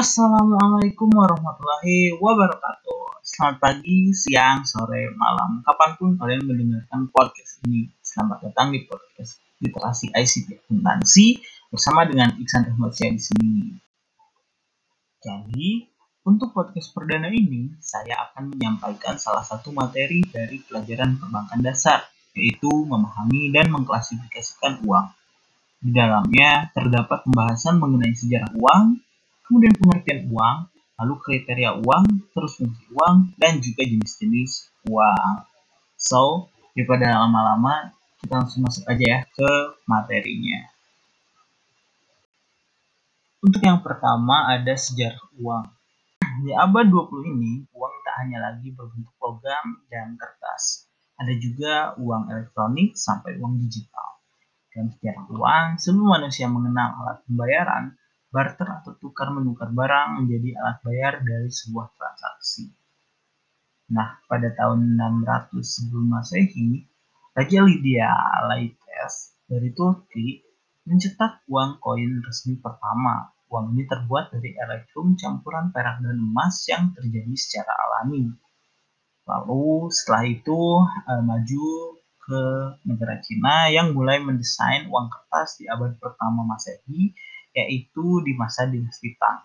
Assalamualaikum warahmatullahi wabarakatuh. Selamat pagi, siang, sore, malam, kapan pun kalian mendengarkan podcast ini. Selamat datang di podcast literasi ICT akuntansi bersama dengan Iksan Rahmatsyah di sini. Jadi, untuk podcast perdana ini, saya akan menyampaikan salah satu materi dari pelajaran perbankan dasar, yaitu memahami dan mengklasifikasikan uang. Di dalamnya terdapat pembahasan mengenai sejarah uang, kemudian pengertian uang, lalu kriteria uang, terus fungsi uang, dan juga jenis-jenis uang. So, daripada lama-lama, kita langsung masuk aja ya ke materinya. Untuk yang pertama ada sejarah uang. Di abad 20 ini, uang tak hanya lagi berbentuk logam dan kertas. Ada juga uang elektronik sampai uang digital. Dan sejarah uang, semua manusia mengenal alat pembayaran, barter atau tukar menukar barang menjadi alat bayar dari sebuah transaksi. Nah, pada tahun 600 sebelum Masehi, Raja Lydia Laites dari Turki mencetak uang koin resmi pertama. Uang ini terbuat dari elektrum campuran perak dan emas yang terjadi secara alami. Lalu setelah itu eh, maju ke negara Cina yang mulai mendesain uang kertas di abad pertama Masehi yaitu di masa dinasti Tang.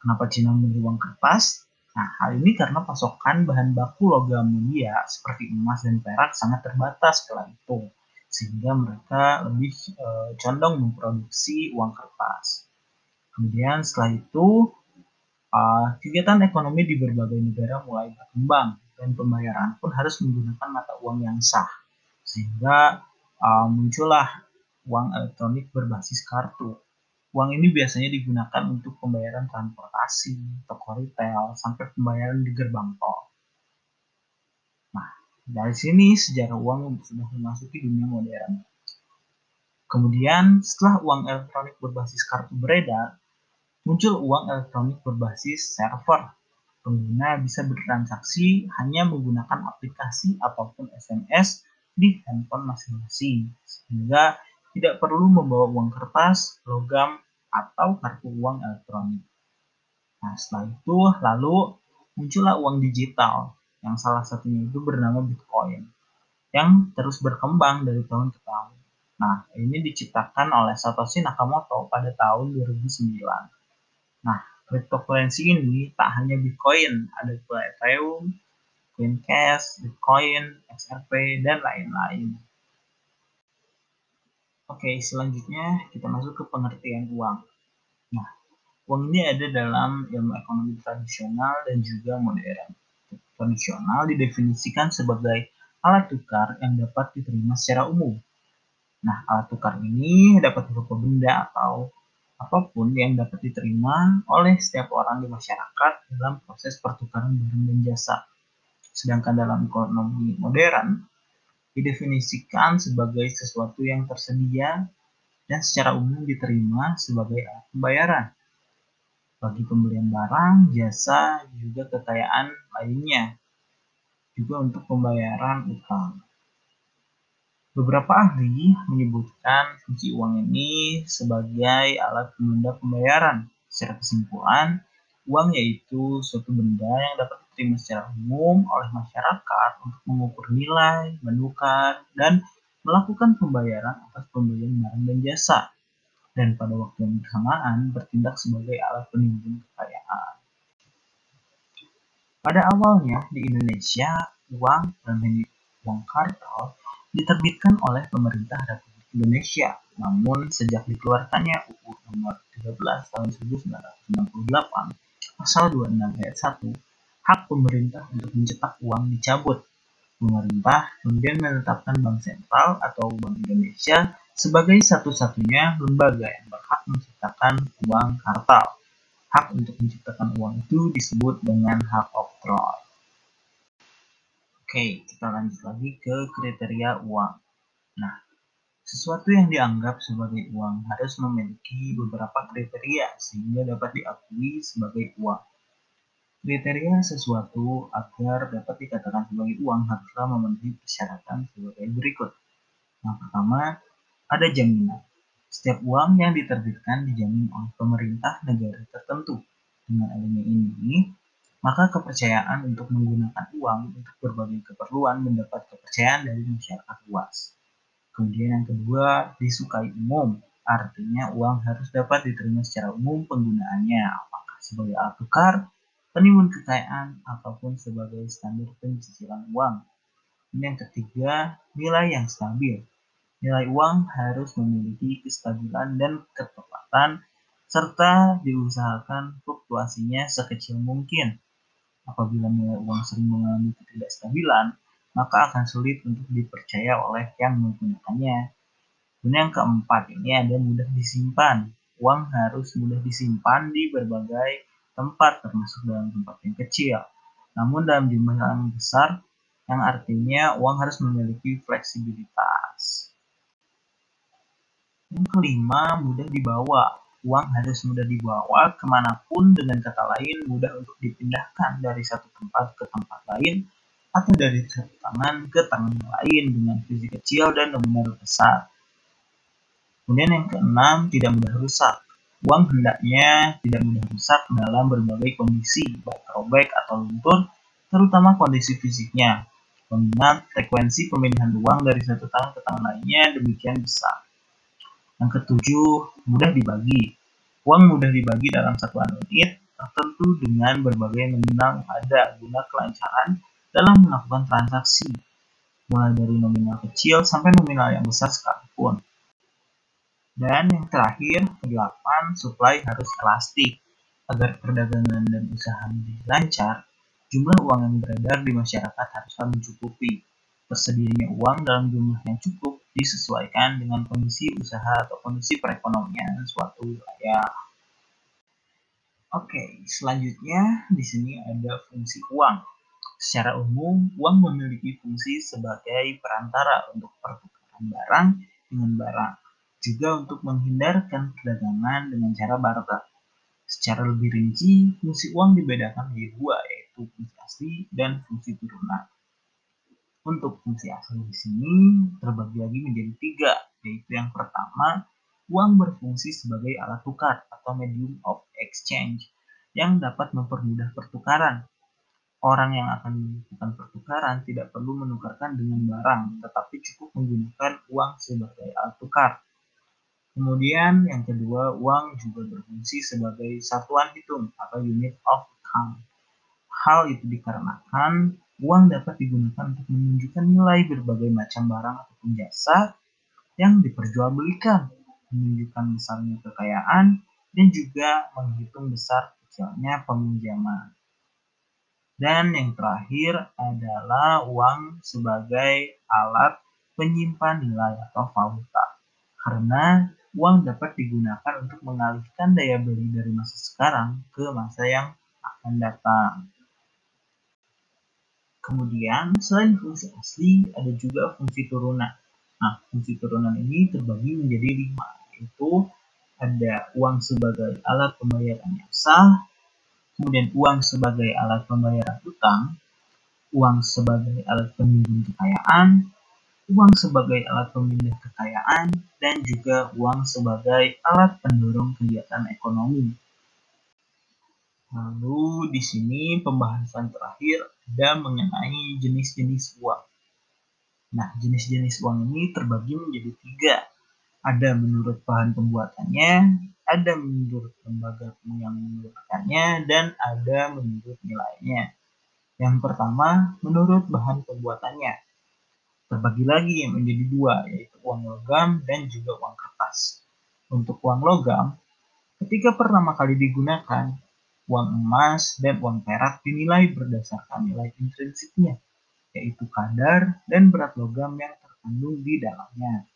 Kenapa Cina memilih uang kertas? Nah, hal ini karena pasokan bahan baku logam mulia seperti emas dan perak sangat terbatas kala itu, sehingga mereka lebih e, condong memproduksi uang kertas. Kemudian setelah itu, e, kegiatan ekonomi di berbagai negara mulai berkembang dan pembayaran pun harus menggunakan mata uang yang sah, sehingga e, muncullah uang elektronik berbasis kartu Uang ini biasanya digunakan untuk pembayaran transportasi, toko retail, sampai pembayaran di gerbang tol. Nah, dari sini sejarah uang sudah memasuki dunia modern. Kemudian, setelah uang elektronik berbasis kartu beredar, muncul uang elektronik berbasis server. Pengguna bisa bertransaksi hanya menggunakan aplikasi ataupun SMS di handphone masing-masing, sehingga tidak perlu membawa uang kertas, logam, atau kartu uang elektronik. Nah, setelah itu lalu muncullah uang digital yang salah satunya itu bernama Bitcoin yang terus berkembang dari tahun ke tahun. Nah, ini diciptakan oleh Satoshi Nakamoto pada tahun 2009. Nah, cryptocurrency ini tak hanya Bitcoin, ada pula Ethereum, Coincash, Bitcoin, XRP, dan lain-lain. Oke, selanjutnya kita masuk ke pengertian uang. Nah, uang ini ada dalam ilmu ekonomi tradisional dan juga modern. Tradisional didefinisikan sebagai alat tukar yang dapat diterima secara umum. Nah, alat tukar ini dapat berupa benda atau apa pun yang dapat diterima oleh setiap orang di masyarakat dalam proses pertukaran barang dan jasa. Sedangkan dalam ekonomi modern, didefinisikan sebagai sesuatu yang tersedia dan secara umum diterima sebagai alat pembayaran bagi pembelian barang, jasa, juga kekayaan lainnya, juga untuk pembayaran utang. Beberapa ahli menyebutkan fungsi uang ini sebagai alat penunda pembayaran. Secara kesimpulan, uang yaitu suatu benda yang dapat diterima secara umum oleh masyarakat untuk mengukur nilai, menukar, dan melakukan pembayaran atas pembelian barang dan jasa, dan pada waktu yang bersamaan bertindak sebagai alat penimbun kekayaan. Pada awalnya di Indonesia, uang dan uang kartal diterbitkan oleh pemerintah Republik Indonesia. Namun sejak dikeluarkannya UU Nomor 13 Tahun 1998 Pasal 26 ayat 1 hak pemerintah untuk mencetak uang dicabut. Pemerintah kemudian menetapkan Bank Sentral atau Bank Indonesia sebagai satu-satunya lembaga yang berhak menciptakan uang kartal. Hak untuk menciptakan uang itu disebut dengan hak oktroy. Oke, kita lanjut lagi ke kriteria uang. Nah, sesuatu yang dianggap sebagai uang harus memiliki beberapa kriteria sehingga dapat diakui sebagai uang. Kriteria sesuatu agar dapat dikatakan sebagai uang haruslah memenuhi persyaratan sebagai berikut. Yang pertama, ada jaminan. Setiap uang yang diterbitkan dijamin oleh pemerintah negara tertentu. Dengan adanya ini, maka kepercayaan untuk menggunakan uang untuk berbagai keperluan mendapat kepercayaan dari masyarakat luas. Kemudian yang kedua, disukai umum. Artinya uang harus dapat diterima secara umum penggunaannya, apakah sebagai alat tukar, penimbun kekayaan, ataupun sebagai standar pencicilan uang. Ini yang ketiga, nilai yang stabil. Nilai uang harus memiliki kestabilan dan ketepatan serta diusahakan fluktuasinya sekecil mungkin. Apabila nilai uang sering mengalami ketidakstabilan, maka akan sulit untuk dipercaya oleh yang menggunakannya. Dan yang keempat, ini ada mudah disimpan. Uang harus mudah disimpan di berbagai tempat, termasuk dalam tempat yang kecil. Namun dalam jumlah yang besar, yang artinya uang harus memiliki fleksibilitas. Yang kelima, mudah dibawa uang harus mudah dibawa ke mana pun dengan kata lain mudah untuk dipindahkan dari satu tempat ke tempat lain atau dari satu tangan ke tangan lain dengan fisik kecil dan nominal besar. Kemudian yang keenam, tidak mudah rusak. Uang hendaknya tidak mudah rusak dalam berbagai kondisi, baik robek atau luntur, terutama kondisi fisiknya. Mengingat frekuensi pemindahan uang dari satu tangan ke tangan lainnya demikian besar. Yang ketujuh, mudah dibagi. Uang mudah dibagi dalam satuan unit tertentu dengan berbagai nominal ada guna kelancaran dalam melakukan transaksi, mulai dari nominal kecil sampai nominal yang besar sekalipun. Dan yang terakhir, kedelapan, supply harus elastik. Agar perdagangan dan usaha menjadi lancar, jumlah uang yang beredar di masyarakat haruslah mencukupi. Tersedianya uang dalam jumlah yang cukup disesuaikan dengan kondisi usaha atau kondisi perekonomian suatu wilayah. Oke, selanjutnya di sini ada fungsi uang. Secara umum, uang memiliki fungsi sebagai perantara untuk pertukaran barang dengan barang, juga untuk menghindarkan perdagangan dengan cara barter. Secara lebih rinci, fungsi uang dibedakan menjadi dua, yaitu fungsi asli dan fungsi turunan. Untuk fungsi asal di sini terbagi lagi menjadi tiga, yaitu yang pertama, uang berfungsi sebagai alat tukar atau medium of exchange yang dapat mempermudah pertukaran. Orang yang akan melakukan pertukaran tidak perlu menukarkan dengan barang, tetapi cukup menggunakan uang sebagai alat tukar. Kemudian yang kedua, uang juga berfungsi sebagai satuan hitung atau unit of account. Hal itu dikarenakan uang dapat digunakan untuk menunjukkan nilai berbagai macam barang ataupun jasa yang diperjualbelikan, menunjukkan besarnya kekayaan, dan juga menghitung besar kecilnya peminjaman. Dan yang terakhir adalah uang sebagai alat penyimpan nilai atau valuta. Karena uang dapat digunakan untuk mengalihkan daya beli dari masa sekarang ke masa yang akan datang. Kemudian, selain fungsi asli, ada juga fungsi turunan. Nah, fungsi turunan ini terbagi menjadi lima, yaitu ada uang sebagai alat pembayaran yang sah, kemudian uang sebagai alat pembayaran utang, uang sebagai alat penimbun kekayaan, uang sebagai alat pemindah kekayaan, dan juga uang sebagai alat pendorong kegiatan ekonomi. Lalu di sini pembahasan terakhir ada mengenai jenis-jenis uang. Nah, jenis-jenis uang ini terbagi menjadi tiga. Ada menurut bahan pembuatannya, ada menurut lembaga yang mengeluarkannya, dan ada menurut nilainya. Yang pertama, menurut bahan pembuatannya. Terbagi lagi menjadi dua, yaitu uang logam dan juga uang kertas. Untuk uang logam, ketika pertama kali digunakan, uang emas dan uang perak dinilai berdasarkan nilai intrinsiknya, yaitu kadar dan berat logam yang terkandung di dalamnya.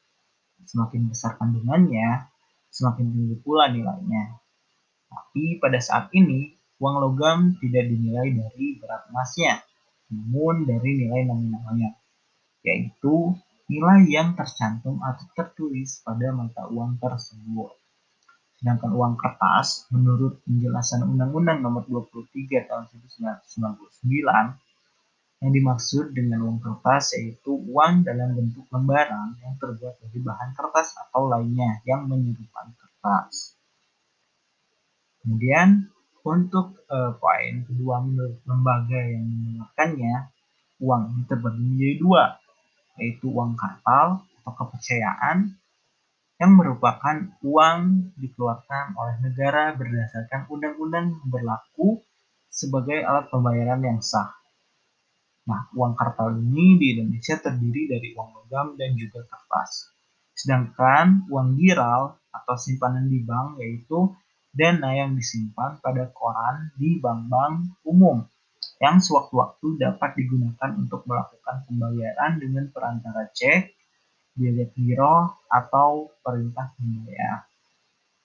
Semakin besar kandungannya, semakin tinggi pula nilainya. Tapi pada saat ini, uang logam tidak dinilai dari berat emasnya, namun dari nilai nominalnya, yaitu nilai yang tercantum atau tertulis pada mata uang tersebut. Sedangkan uang kertas, menurut penjelasan Undang-Undang Nomor 23 Tahun 1999, yang dimaksud dengan uang kertas yaitu uang dalam bentuk lembaran yang terbuat dari bahan kertas atau lainnya yang menyerupai kertas. Kemudian, Untuk uh, poin kedua menurut lembaga yang mengeluarkannya, uang ini terbagi menjadi dua, yaitu uang kartal atau kepercayaan yang merupakan uang dikeluarkan oleh negara berdasarkan undang-undang berlaku sebagai alat pembayaran yang sah. Nah, uang kartal ini di Indonesia terdiri dari uang logam dan juga kertas. Sedangkan uang giral atau simpanan di bank yaitu dana yang disimpan pada koran di bank-bank umum yang sewaktu-waktu dapat digunakan untuk melakukan pembayaran dengan perantara cek, biaya giro atau perintah pembayar.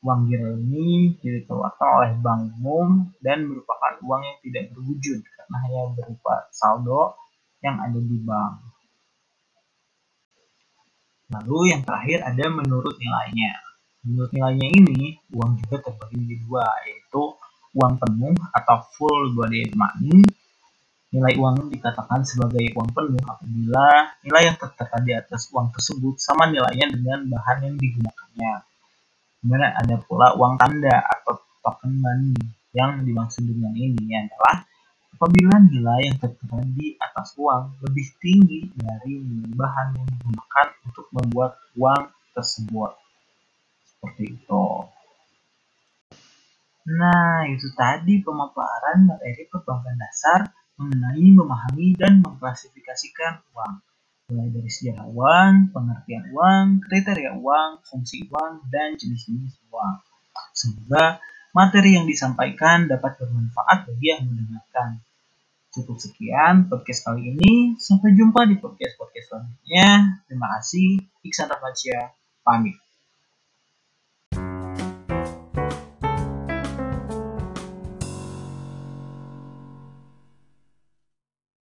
Uang giro ini dikeluarkan oleh bank umum dan merupakan uang yang tidak berwujud karena hanya berupa saldo yang ada di bank. Lalu yang terakhir ada menurut nilainya. Menurut nilainya ini, uang juga terbagi menjadi dua, yaitu uang penuh atau full body money Nilai uang dikatakan sebagai uang penuh apabila nilai yang tertera di atas uang tersebut sama nilainya dengan bahan yang digunakannya. Kemudian ada pula uang tanda atau token money. Yang dimaksud dengan ini adalah apabila nilai yang tertera di atas uang lebih tinggi dari bahan yang digunakan untuk membuat uang tersebut. Seperti itu. Nah, itu tadi pemaparan materi perbankan dasar mengenai memahami dan mengklasifikasikan uang, mulai dari sejarah uang, pengertian uang, kriteria uang, fungsi uang, dan jenis-jenis uang. Semoga materi yang disampaikan dapat bermanfaat bagi yang mendengarkan. Cukup sekian podcast kali ini. Sampai jumpa di podcast-podcast selanjutnya. Terima kasih. Iksan Ramadja, pamit.